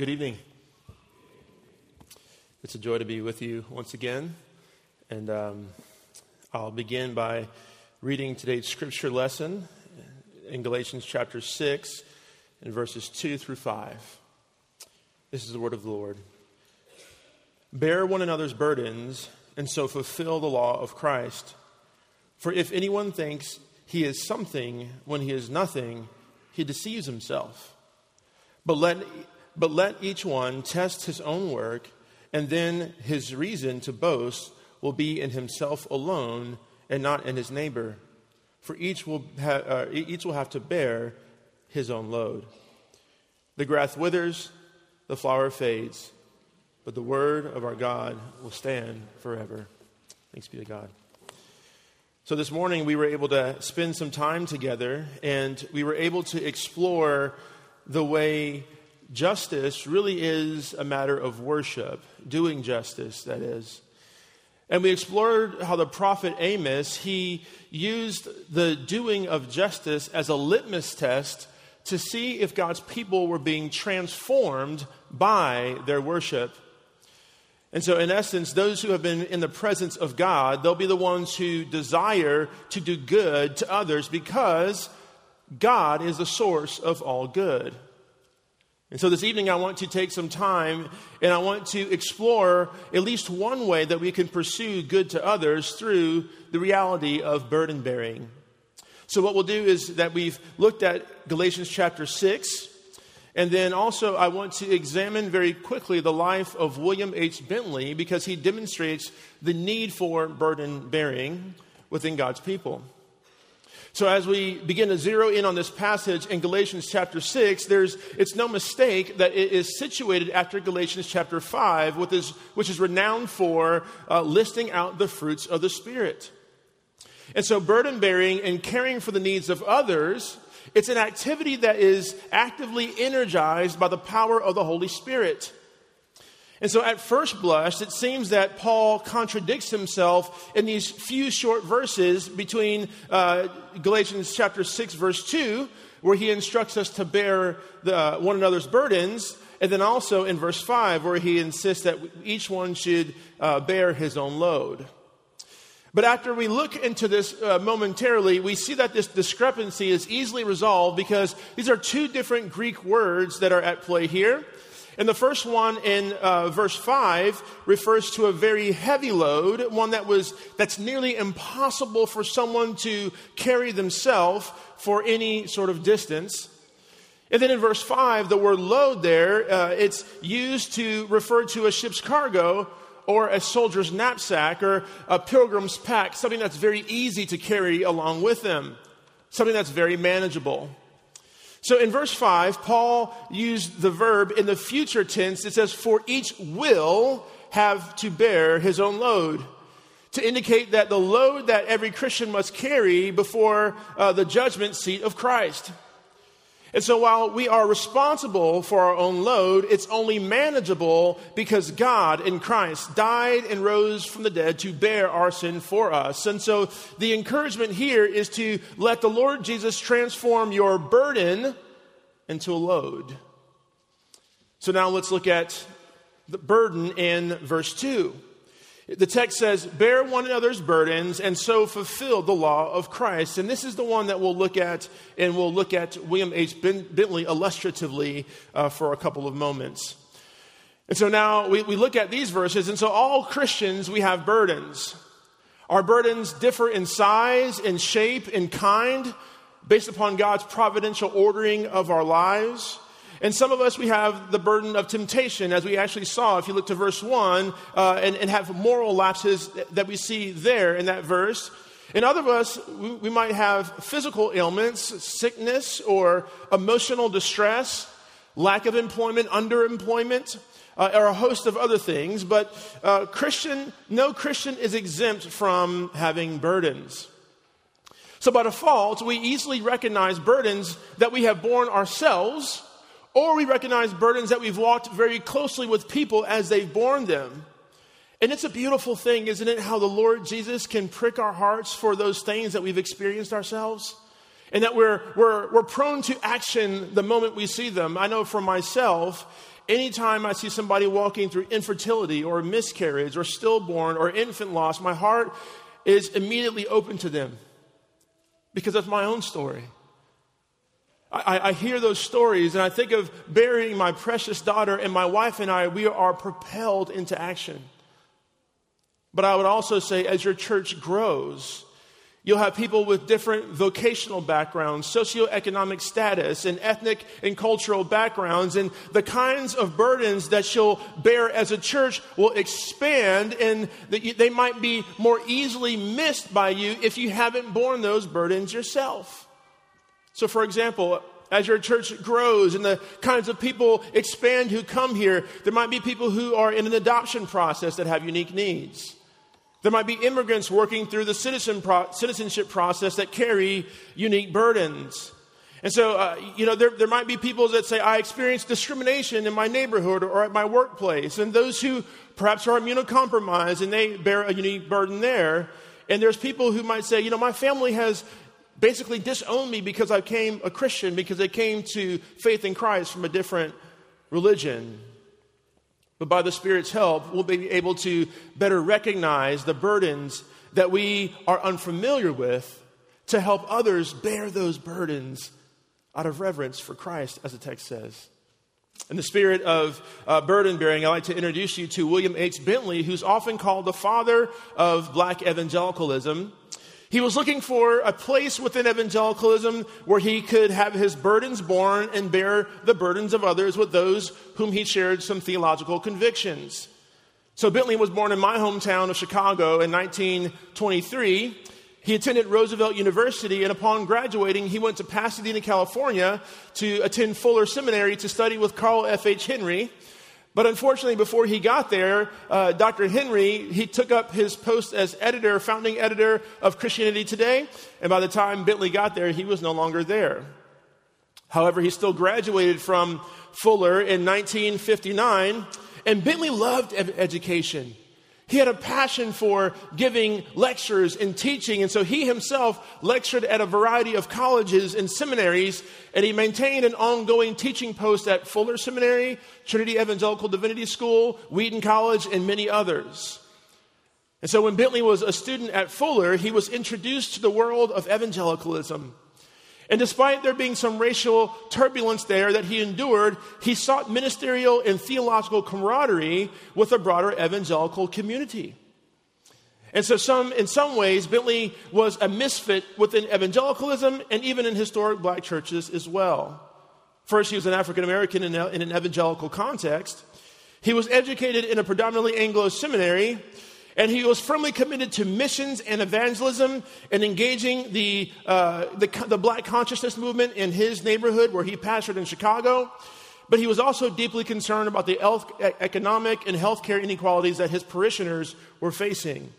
Good evening. It's a joy to be with you once again. And um, I'll begin by reading today's scripture lesson in Galatians chapter 6, in verses 2 through 5. This is the word of the Lord. Bear one another's burdens, and so fulfill the law of Christ. For if anyone thinks he is something when he is nothing, he deceives himself. But let, but let each one test his own work, and then his reason to boast will be in himself alone and not in his neighbor. For each will, ha- uh, each will have to bear his own load. The grass withers, the flower fades, but the word of our God will stand forever. Thanks be to God. So, this morning we were able to spend some time together and we were able to explore the way justice really is a matter of worship, doing justice, that is. And we explored how the prophet Amos, he used the doing of justice as a litmus test to see if God's people were being transformed by their worship. And so, in essence, those who have been in the presence of God, they'll be the ones who desire to do good to others because God is the source of all good. And so this evening, I want to take some time and I want to explore at least one way that we can pursue good to others through the reality of burden bearing. So, what we'll do is that we've looked at Galatians chapter 6, and then also I want to examine very quickly the life of William H. Bentley because he demonstrates the need for burden bearing within God's people. So, as we begin to zero in on this passage in Galatians chapter 6, there's, it's no mistake that it is situated after Galatians chapter 5, which is, which is renowned for uh, listing out the fruits of the Spirit. And so, burden bearing and caring for the needs of others, it's an activity that is actively energized by the power of the Holy Spirit. And so, at first blush, it seems that Paul contradicts himself in these few short verses between uh, Galatians chapter 6, verse 2, where he instructs us to bear the, one another's burdens, and then also in verse 5, where he insists that each one should uh, bear his own load. But after we look into this uh, momentarily, we see that this discrepancy is easily resolved because these are two different Greek words that are at play here. And the first one in uh, verse 5 refers to a very heavy load, one that was, that's nearly impossible for someone to carry themselves for any sort of distance. And then in verse 5, the word load there, uh, it's used to refer to a ship's cargo or a soldier's knapsack or a pilgrim's pack, something that's very easy to carry along with them, something that's very manageable. So in verse 5, Paul used the verb in the future tense. It says, For each will have to bear his own load. To indicate that the load that every Christian must carry before uh, the judgment seat of Christ. And so while we are responsible for our own load, it's only manageable because God in Christ died and rose from the dead to bear our sin for us. And so the encouragement here is to let the Lord Jesus transform your burden into a load. So now let's look at the burden in verse 2. The text says, Bear one another's burdens and so fulfill the law of Christ. And this is the one that we'll look at, and we'll look at William H. Bentley illustratively uh, for a couple of moments. And so now we, we look at these verses, and so all Christians, we have burdens. Our burdens differ in size, in shape, in kind, based upon God's providential ordering of our lives. And some of us, we have the burden of temptation, as we actually saw if you look to verse 1, uh, and, and, have moral lapses that we see there in that verse. In other of us, we, we might have physical ailments, sickness, or emotional distress, lack of employment, underemployment, uh, or a host of other things. But uh, Christian, no Christian is exempt from having burdens. So by default, we easily recognize burdens that we have borne ourselves or we recognize burdens that we've walked very closely with people as they've borne them. And it's a beautiful thing, isn't it, how the Lord Jesus can prick our hearts for those things that we've experienced ourselves? And that we're, we're, we're prone to action the moment we see them. I know for myself, anytime I see somebody walking through infertility or miscarriage or stillborn or infant loss, my heart is immediately open to them because that's my own story. I, I, hear those stories and I think of burying my precious daughter, and my wife and I, we are propelled into action. But I would also say, as your church grows, You'll have people with different vocational backgrounds, socioeconomic status, and ethnic and cultural backgrounds. And the kinds of burdens that you'll bear as a church will expand, and they might be more easily missed by you if you haven't borne those burdens yourself. So, for example, as your church grows and the kinds of people expand who come here, there might be people who are in an adoption process that have unique needs. There might be immigrants working through the citizen pro- citizenship process that carry unique burdens. And so, uh, you know, there, there might be people that say, I experienced discrimination in my neighborhood or at my workplace. And those who perhaps are immunocompromised and they bear a unique burden there. And there's people who might say, you know, my family has basically disowned me because I became a Christian, because they came to faith in Christ from a different religion. But by the Spirit's help, we'll be able to better recognize the burdens that we are unfamiliar with to help others bear those burdens out of reverence for Christ, as the text says. In the spirit of uh, burden bearing, I'd like to introduce you to William H. Bentley, who's often called the father of black evangelicalism. He was looking for a place within evangelicalism where he could have his burdens borne and bear the burdens of others with those whom he shared some theological convictions. So Bentley was born in my hometown of Chicago in 1923. He attended Roosevelt University, and upon graduating, he went to Pasadena, California to attend Fuller Seminary to study with Carl F.H. Henry. But unfortunately, before he got there, uh, Dr. Henry, he took up his post as editor, founding editor of Christianity Today. And by the time Bentley got there, he was no longer there. However, he still graduated from Fuller in 1959. And Bentley loved education. He had a passion for giving lectures and teaching, and so he himself lectured at a variety of colleges and seminaries, and he maintained an ongoing teaching post at Fuller Seminary, Trinity Evangelical Divinity School, Wheaton College, and many others. And so when Bentley was a student at Fuller, he was introduced to the world of evangelicalism. And despite there being some racial turbulence there that he endured, he sought ministerial and theological camaraderie with a broader evangelical community. And so, some, in some ways, Bentley was a misfit within evangelicalism and even in historic black churches as well. First, he was an African American in, in an evangelical context. He was educated in a predominantly Anglo seminary, and he was firmly committed to missions and evangelism and engaging the, uh, the, the, black consciousness movement in his neighborhood where he pastored in Chicago. But he was also deeply concerned about the health, economic and healthcare inequalities that his parishioners were facing.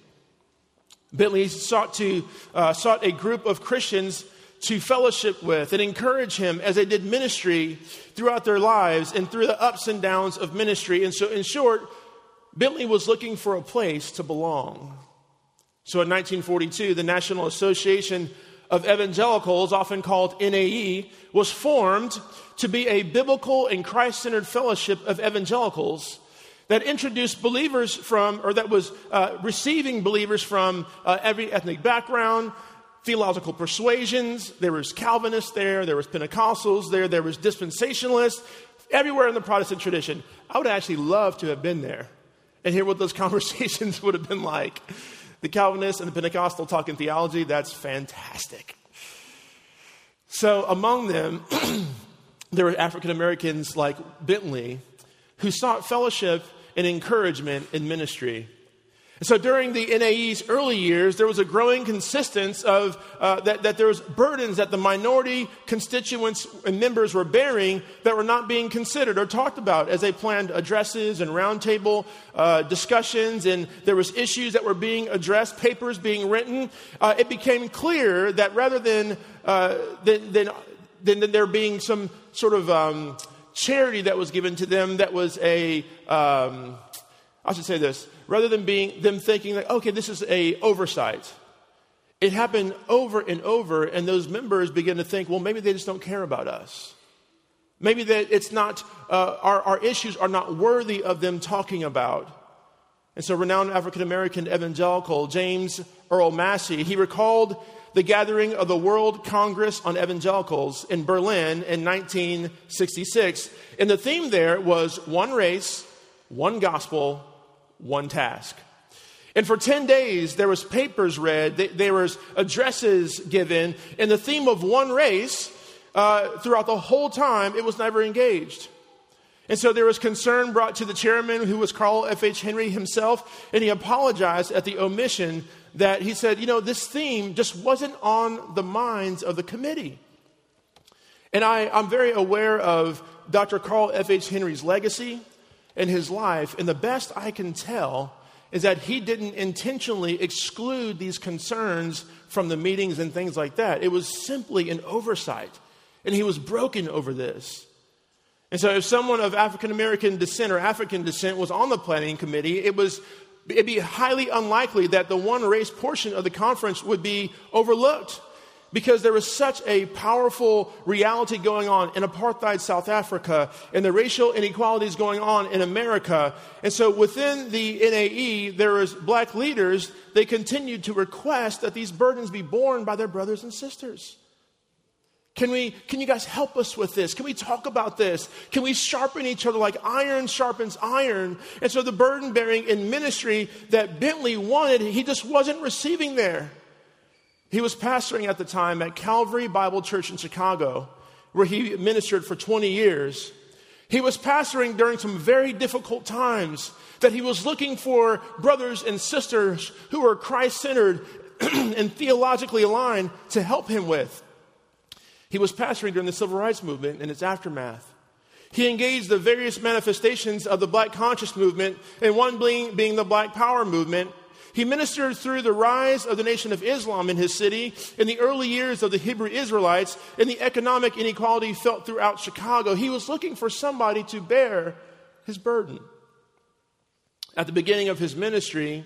Bentley sought, to, uh, sought a group of Christians to fellowship with and encourage him as they did ministry throughout their lives and through the ups and downs of ministry. And so, in short, Bentley was looking for a place to belong. So in 1942, the National Association of Evangelicals, often called NAE, was formed to be a biblical and Christ centered fellowship of evangelicals that introduced believers from, or that was uh, receiving believers from uh, every ethnic background, theological persuasions. There was Calvinists there, there was Pentecostals there, there was dispensationalists, everywhere in the Protestant tradition. I would actually love to have been there and hear what those conversations would have been like. The Calvinists and the Pentecostal talking theology, that's fantastic. So, among them, there were African Americans like Bentley who sought fellowship and encouragement in ministry. And so during the NAE's early years, there was a growing consistence of uh, that, that there was burdens that the minority constituents and members were bearing that were not being considered or talked about as they planned addresses and roundtable uh, discussions, and there was issues that were being addressed, papers being written. Uh, it became clear that rather than, uh, than, than, than, there being some sort of um, charity that was given to them that was a um, I should say this rather than being them thinking like, okay, this is a oversight. It happened over and over, and those members begin to think, well, maybe they just don't care about us. Maybe that it's not, uh, our, our issues are not worthy of them talking about. And so, renowned African American evangelical James Earl Massey, he recalled the gathering of the World Congress on Evangelicals in Berlin in 1966. And the theme there was one race, one gospel, one task. And for 10 days, there was papers read, there was addresses given, and the theme of one race, uh, throughout the whole time, it was never engaged. And so there was concern brought to the chairman, who was Carl F.H. Henry himself, and he apologized at the omission that he said, you know, this theme just wasn't on the minds of the committee. And I, I'm very aware of Dr. Carl F.H. Henry's legacy and his life, and the best I can tell is that he didn't intentionally exclude these concerns from the meetings and things like that. It was simply an oversight, and he was broken over this. And so, if someone of African American descent or African descent was on the planning committee, it was it'd be highly unlikely that the one race portion of the conference would be overlooked because there was such a powerful reality going on in apartheid South Africa and the racial inequalities going on in America. And so within the NAE, there was black leaders, they continued to request that these burdens be borne by their brothers and sisters. Can we, can you guys help us with this? Can we talk about this? Can we sharpen each other like iron sharpens iron? And so the burden bearing in ministry that Bentley wanted, he just wasn't receiving there. He was pastoring at the time at Calvary Bible Church in Chicago, where he ministered for 20 years. He was pastoring during some very difficult times that he was looking for brothers and sisters who were Christ centered and theologically aligned to help him with. He was pastoring during the civil rights movement and its aftermath. He engaged the various manifestations of the black conscious movement, and one being, being the black power movement. He ministered through the rise of the Nation of Islam in his city, in the early years of the Hebrew Israelites, and the economic inequality felt throughout Chicago. He was looking for somebody to bear his burden. At the beginning of his ministry,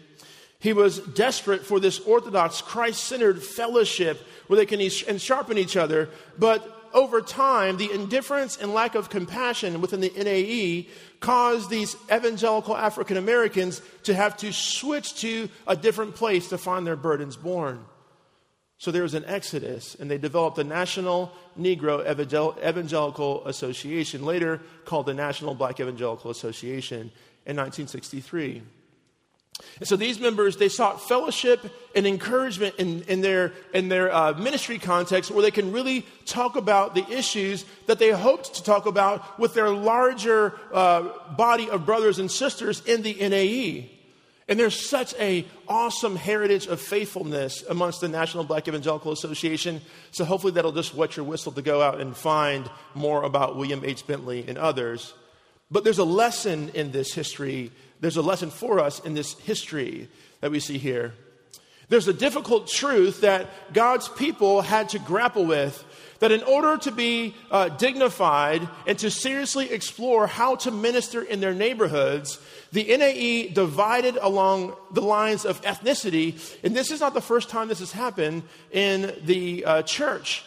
he was desperate for this orthodox, Christ centered fellowship where they can sharpen each other. But over time, the indifference and lack of compassion within the NAE caused these evangelical African Americans to have to switch to a different place to find their burdens borne. So there was an exodus, and they developed the National Negro Evangelical Association, later called the National Black Evangelical Association, in 1963. And so these members, they sought fellowship and encouragement in, in their, in their uh, ministry context where they can really talk about the issues that they hoped to talk about with their larger uh, body of brothers and sisters in the NAE. And there's such a awesome heritage of faithfulness amongst the National Black Evangelical Association. So hopefully that'll just wet your whistle to go out and find more about William H. Bentley and others. But there's a lesson in this history there's a lesson for us in this history that we see here. There's a difficult truth that God's people had to grapple with that in order to be uh, dignified and to seriously explore how to minister in their neighborhoods, the NAE divided along the lines of ethnicity. And this is not the first time this has happened in the uh, church.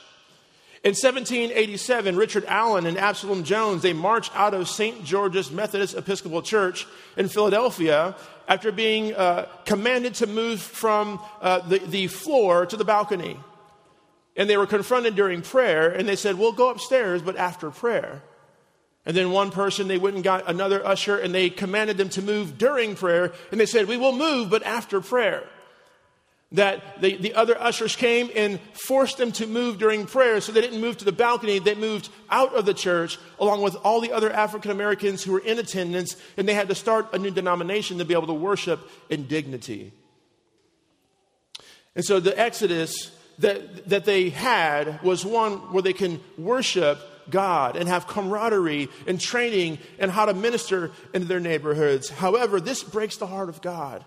In 1787, Richard Allen and Absalom Jones, they marched out of St. George's Methodist Episcopal Church in Philadelphia after being uh, commanded to move from uh, the, the floor to the balcony. And they were confronted during prayer, and they said, We'll go upstairs, but after prayer. And then one person, they went and got another usher, and they commanded them to move during prayer, and they said, We will move, but after prayer that the, the other ushers came and forced them to move during prayer. So they didn't move to the balcony, they moved out of the church along with all the other African Americans who were in attendance, and they had to start a new denomination to be able to worship in dignity. And so the Exodus that, that they had was one where they can worship God and have camaraderie and training and how to minister into their neighborhoods. However, this breaks the heart of God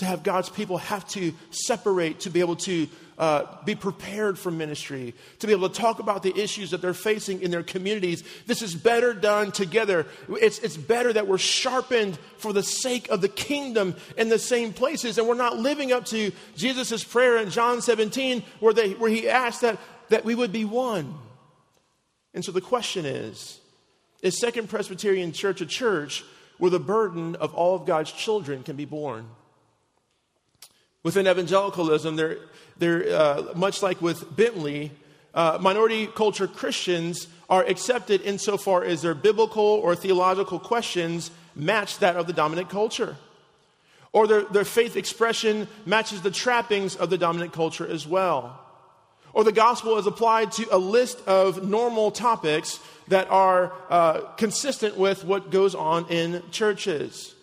to have God's people have to separate to be able to uh, be prepared for ministry, to be able to talk about the issues that they're facing in their communities. This is better done together. It's, it's better that we're sharpened for the sake of the kingdom in the same places. And we're not living up to Jesus' prayer in John 17, where, they, where he asked that, that we would be one. And so the question is Is Second Presbyterian Church a church where the burden of all of God's children can be borne? Within evangelicalism, they're, they're uh, much like with Bentley, uh, minority culture Christians are accepted insofar as their biblical or theological questions match that of the dominant culture. Or their, their faith expression matches the trappings of the dominant culture as well. Or the gospel is applied to a list of normal topics that are uh, consistent with what goes on in churches.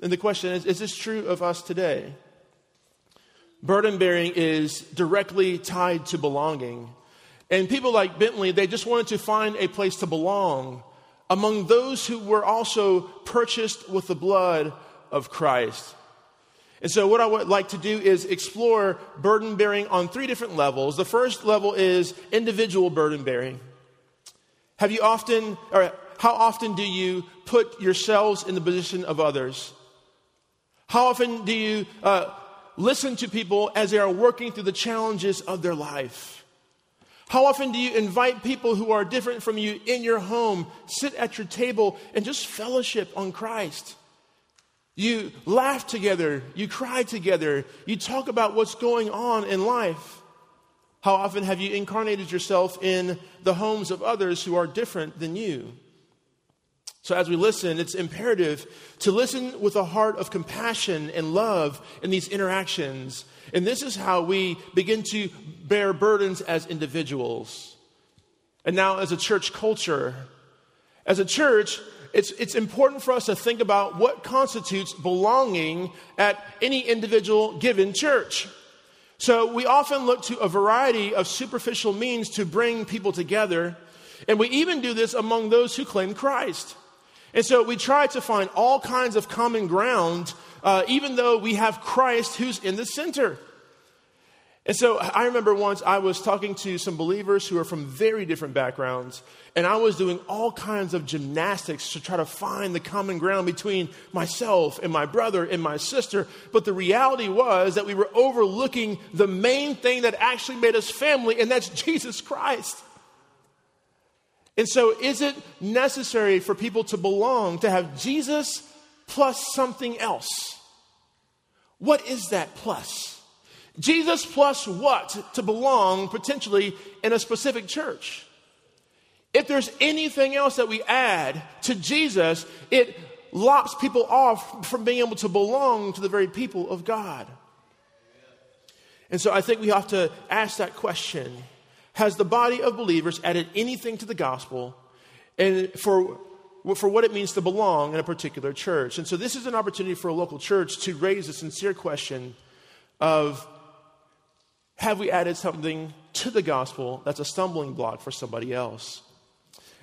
And the question is is this true of us today? Burden bearing is directly tied to belonging. And people like Bentley, they just wanted to find a place to belong among those who were also purchased with the blood of Christ. And so, what I would like to do is explore burden bearing on three different levels. The first level is individual burden bearing. Have you often, or how often do you put yourselves in the position of others? How often do you uh, listen to people as they are working through the challenges of their life? How often do you invite people who are different from you in your home, sit at your table, and just fellowship on Christ? You laugh together, you cry together, you talk about what's going on in life. How often have you incarnated yourself in the homes of others who are different than you? So, as we listen, it's imperative to listen with a heart of compassion and love in these interactions. And this is how we begin to bear burdens as individuals. And now, as a church culture, as a church, it's, it's important for us to think about what constitutes belonging at any individual given church. So we often look to a variety of superficial means to bring people together, and we even do this among those who claim Christ. And so we try to find all kinds of common ground, uh, even though we have Christ who's in the center. And so I remember once I was talking to some believers who are from very different backgrounds, and I was doing all kinds of gymnastics to try to find the common ground between myself and my brother and my sister. But the reality was that we were overlooking the main thing that actually made us family, and that's Jesus Christ. And so, is it necessary for people to belong to have Jesus plus something else? What is that plus? Jesus plus what to belong potentially in a specific church? If there's anything else that we add to Jesus, it lops people off from being able to belong to the very people of God. And so I think we have to ask that question Has the body of believers added anything to the gospel and for, for what it means to belong in a particular church? And so this is an opportunity for a local church to raise a sincere question of have we added something to the gospel that's a stumbling block for somebody else?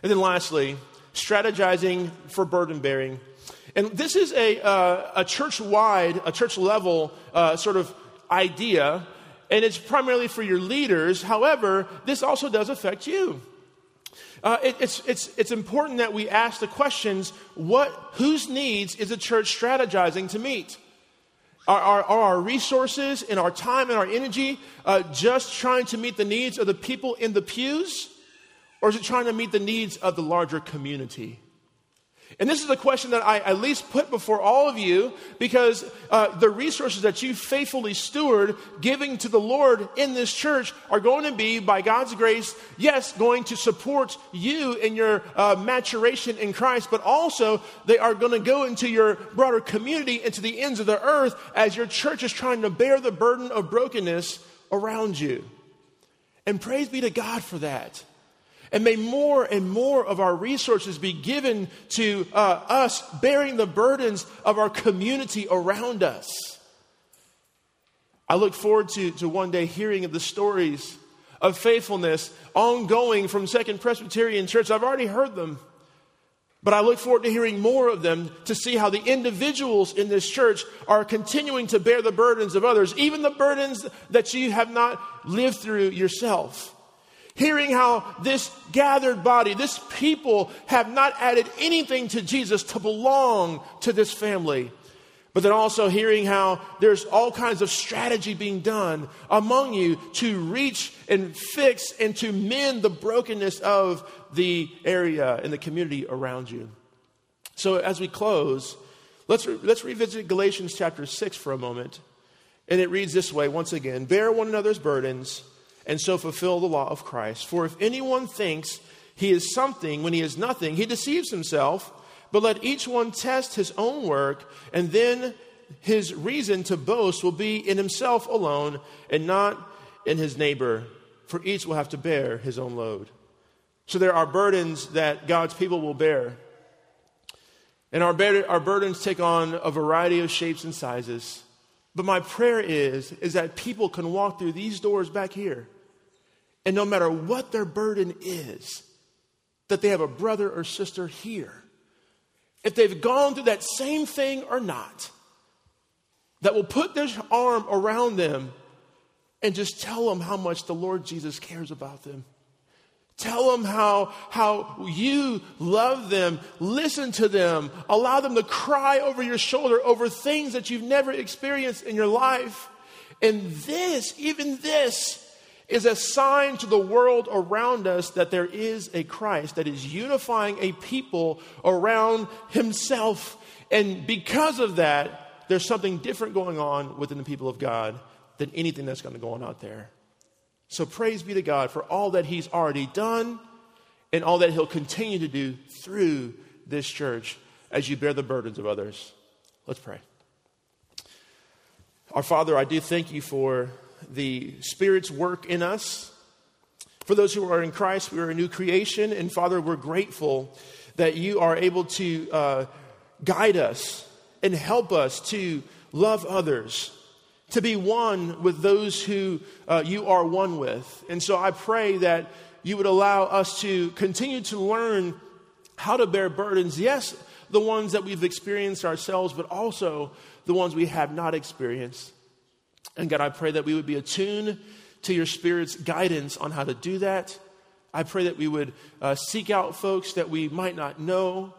And then lastly, strategizing for burden bearing. And this is a, uh, a church wide, a church level uh, sort of idea, and it's primarily for your leaders. However, this also does affect you. Uh, it, it's, it's, it's important that we ask the questions what, whose needs is the church strategizing to meet? Are, are, are, our resources and our time and our energy uh, just trying to meet the needs of the people in the pews? Or is it trying to meet the needs of the larger community? And this is a question that I at least put before all of you because uh, the resources that you faithfully steward giving to the Lord in this church are going to be, by God's grace, yes, going to support you in your uh, maturation in Christ, but also they are going to go into your broader community, into the ends of the earth as your church is trying to bear the burden of brokenness around you. And praise be to God for that. And may more and more of our resources be given to uh, us bearing the burdens of our community around us. I look forward to, to one day hearing of the stories of faithfulness ongoing from Second Presbyterian Church. I've already heard them. But I look forward to hearing more of them to see how the individuals in this church are continuing to bear the burdens of others, even the burdens that you have not lived through yourself hearing how this gathered body, this people have not added anything to Jesus to belong to this family, But then also hearing how there's all kinds of strategy being done among you to reach and fix and to mend the brokenness of the area and the community around you. So as we close, let's, re- let's revisit Galatians chapter 6 for a moment. And it reads this way once again Bear one another's burdens and so fulfill the law of Christ. For if anyone thinks he is something when he is nothing, he deceives himself. But let each one test his own work, and then his reason to boast will be in himself alone and not in his neighbor, for each will have to bear his own load. So there are burdens that God's people will bear. And our, our burdens take on a variety of shapes and sizes. But my prayer is, is that people can walk through these doors back here, and no matter what their burden is, that they have a brother or sister here if they've gone through that same thing or not, that will put their arm around them and just tell them how much the Lord Jesus cares about them. Tell them how, how you love them, listen to them, allow them to cry over your shoulder over things that you've never experienced in your life. And this, even this, is a sign to the world around us that there is a Christ that is unifying a people around himself. And because of that, there's something different going on within the people of God than anything that's going to go on out there. So praise be to God for all that he's already done and all that he'll continue to do through this church as you bear the burdens of others. Let's pray. Our Father, I do thank you for the Spirit's work in us. For those who are in Christ, we are a new creation. And Father, we're grateful that you are able to uh, guide us and help us to love others, to be one with those who uh, you are one with. And so I pray that you would allow us to continue to learn how to bear burdens. Yes, the ones that we've experienced ourselves, but also the ones we have not experienced. And God, I pray that we would be attuned to your Spirit's guidance on how to do that. I pray that we would uh, seek out folks that we might not know,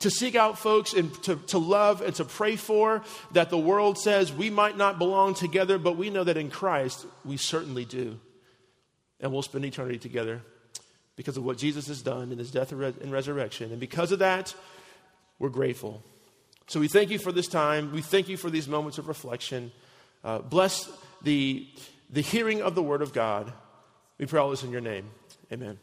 to seek out folks and to, to love and to pray for that the world says we might not belong together, but we know that in Christ we certainly do. And we'll spend eternity together because of what Jesus has done in his death and resurrection. And because of that, we're grateful. So we thank you for this time. We thank you for these moments of reflection. Uh, bless the, the hearing of the word of God. We pray all this in your name. Amen.